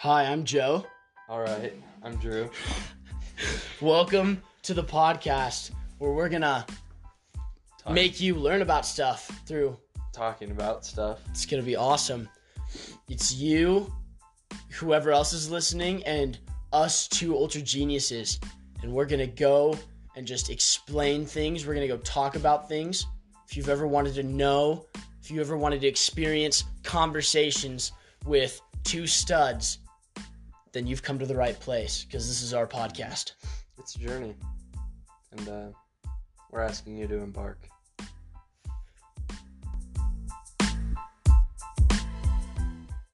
Hi, I'm Joe. All right, I'm Drew. Welcome to the podcast where we're gonna Talk- make you learn about stuff through. talking about stuff. It's gonna be awesome. It's you, whoever else is listening, and us two ultra geniuses. And we're gonna go and just explain things. We're gonna go talk about things. If you've ever wanted to know, if you ever wanted to experience conversations with two studs, then you've come to the right place because this is our podcast. It's a journey, and uh, we're asking you to embark.